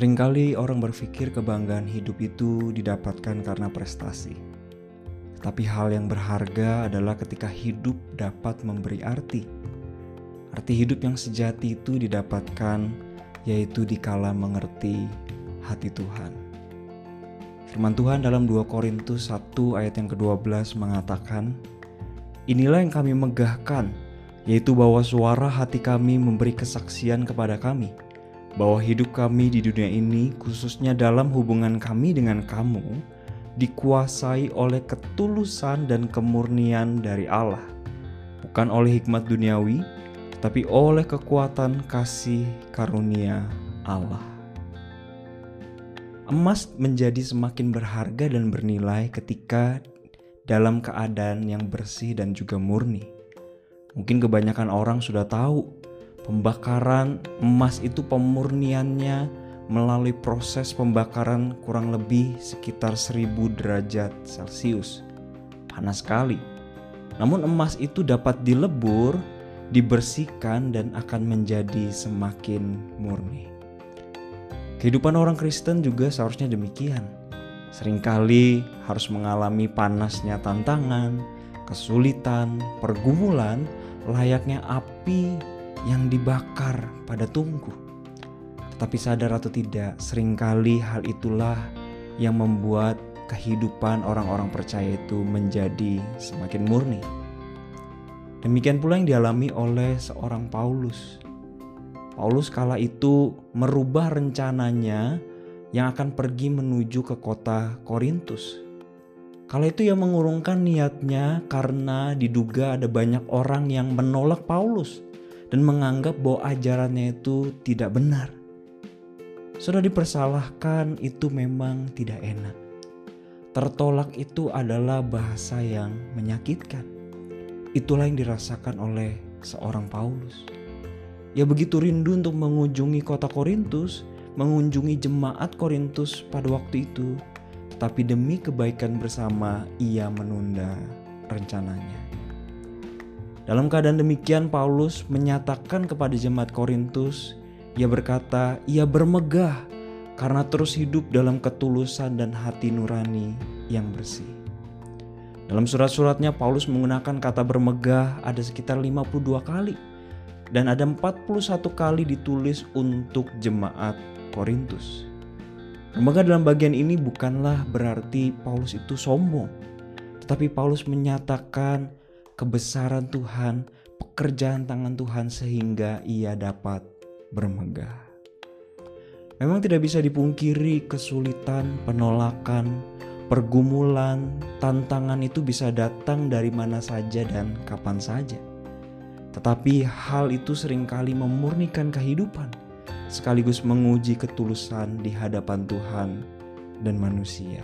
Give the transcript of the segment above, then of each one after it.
Seringkali orang berpikir kebanggaan hidup itu didapatkan karena prestasi. Tapi hal yang berharga adalah ketika hidup dapat memberi arti. Arti hidup yang sejati itu didapatkan yaitu dikala mengerti hati Tuhan. Firman Tuhan dalam 2 Korintus 1 ayat yang ke-12 mengatakan, Inilah yang kami megahkan, yaitu bahwa suara hati kami memberi kesaksian kepada kami bahwa hidup kami di dunia ini, khususnya dalam hubungan kami dengan kamu, dikuasai oleh ketulusan dan kemurnian dari Allah, bukan oleh hikmat duniawi, tetapi oleh kekuatan kasih karunia Allah. Emas menjadi semakin berharga dan bernilai ketika dalam keadaan yang bersih dan juga murni. Mungkin kebanyakan orang sudah tahu Pembakaran emas itu pemurniannya melalui proses pembakaran kurang lebih sekitar 1000 derajat Celcius. Panas sekali. Namun emas itu dapat dilebur, dibersihkan dan akan menjadi semakin murni. Kehidupan orang Kristen juga seharusnya demikian. Seringkali harus mengalami panasnya tantangan, kesulitan, pergumulan layaknya api yang dibakar pada tungku. Tetapi sadar atau tidak, sering kali hal itulah yang membuat kehidupan orang-orang percaya itu menjadi semakin murni. Demikian pula yang dialami oleh seorang Paulus. Paulus kala itu merubah rencananya yang akan pergi menuju ke kota Korintus. Kala itu ia mengurungkan niatnya karena diduga ada banyak orang yang menolak Paulus dan menganggap bahwa ajarannya itu tidak benar. Sudah dipersalahkan itu memang tidak enak. Tertolak itu adalah bahasa yang menyakitkan. Itulah yang dirasakan oleh seorang Paulus. Ia begitu rindu untuk mengunjungi kota Korintus, mengunjungi jemaat Korintus pada waktu itu, tetapi demi kebaikan bersama ia menunda rencananya. Dalam keadaan demikian Paulus menyatakan kepada jemaat Korintus, ia berkata, ia bermegah karena terus hidup dalam ketulusan dan hati nurani yang bersih. Dalam surat-suratnya Paulus menggunakan kata bermegah ada sekitar 52 kali dan ada 41 kali ditulis untuk jemaat Korintus. Bermegah dalam bagian ini bukanlah berarti Paulus itu sombong, tetapi Paulus menyatakan kebesaran Tuhan, pekerjaan tangan Tuhan sehingga ia dapat bermegah. Memang tidak bisa dipungkiri kesulitan, penolakan, pergumulan, tantangan itu bisa datang dari mana saja dan kapan saja. Tetapi hal itu sering kali memurnikan kehidupan, sekaligus menguji ketulusan di hadapan Tuhan dan manusia.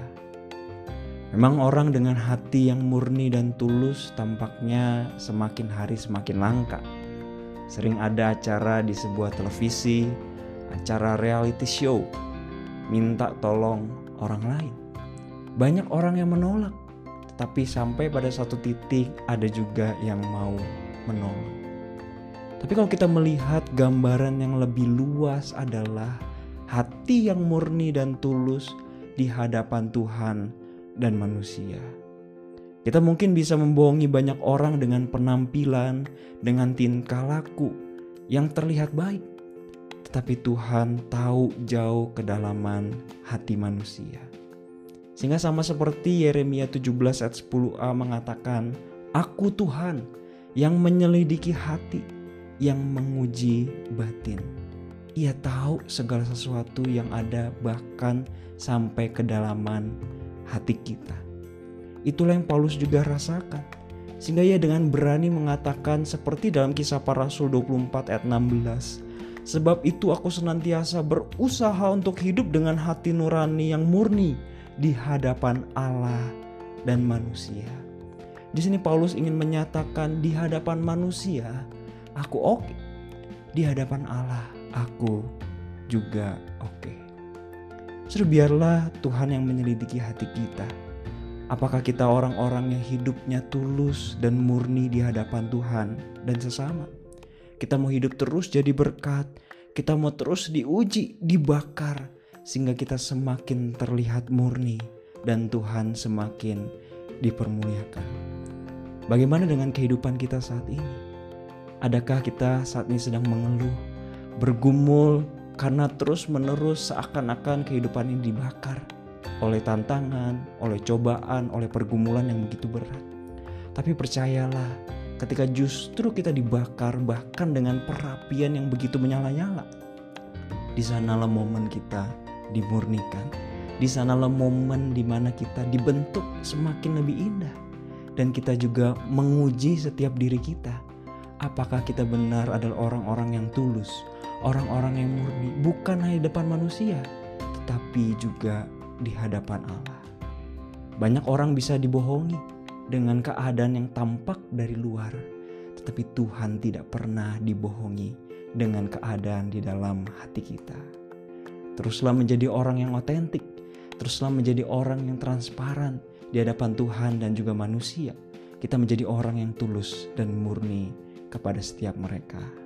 Memang orang dengan hati yang murni dan tulus tampaknya semakin hari semakin langka. Sering ada acara di sebuah televisi, acara reality show, minta tolong orang lain. Banyak orang yang menolak, tetapi sampai pada satu titik ada juga yang mau menolong. Tapi kalau kita melihat gambaran yang lebih luas adalah hati yang murni dan tulus di hadapan Tuhan dan manusia. Kita mungkin bisa membohongi banyak orang dengan penampilan, dengan tingkah laku yang terlihat baik. Tetapi Tuhan tahu jauh kedalaman hati manusia. Sehingga sama seperti Yeremia 17 ayat 10a mengatakan, Aku Tuhan yang menyelidiki hati, yang menguji batin. Ia tahu segala sesuatu yang ada bahkan sampai kedalaman hati kita. Itulah yang Paulus juga rasakan. Sehingga ia dengan berani mengatakan seperti dalam kisah para rasul 24 ayat 16. Sebab itu aku senantiasa berusaha untuk hidup dengan hati nurani yang murni di hadapan Allah dan manusia. Di sini Paulus ingin menyatakan di hadapan manusia aku oke. Di hadapan Allah aku juga oke. Sudah biarlah Tuhan yang menyelidiki hati kita. Apakah kita orang-orang yang hidupnya tulus dan murni di hadapan Tuhan dan sesama? Kita mau hidup terus jadi berkat, kita mau terus diuji, dibakar, sehingga kita semakin terlihat murni dan Tuhan semakin dipermuliakan. Bagaimana dengan kehidupan kita saat ini? Adakah kita saat ini sedang mengeluh, bergumul karena terus-menerus seakan-akan kehidupan ini dibakar oleh tantangan, oleh cobaan, oleh pergumulan yang begitu berat? Tapi percayalah, ketika justru kita dibakar bahkan dengan perapian yang begitu menyala-nyala, di sanalah momen kita dimurnikan. Di sanalah momen di mana kita dibentuk semakin lebih indah. Dan kita juga menguji setiap diri kita. Apakah kita benar adalah orang-orang yang tulus, orang-orang yang murni, bukan hanya di depan manusia, tetapi juga di hadapan Allah. Banyak orang bisa dibohongi dengan keadaan yang tampak dari luar, tetapi Tuhan tidak pernah dibohongi dengan keadaan di dalam hati kita. Teruslah menjadi orang yang otentik, teruslah menjadi orang yang transparan di hadapan Tuhan dan juga manusia. Kita menjadi orang yang tulus dan murni kepada setiap mereka.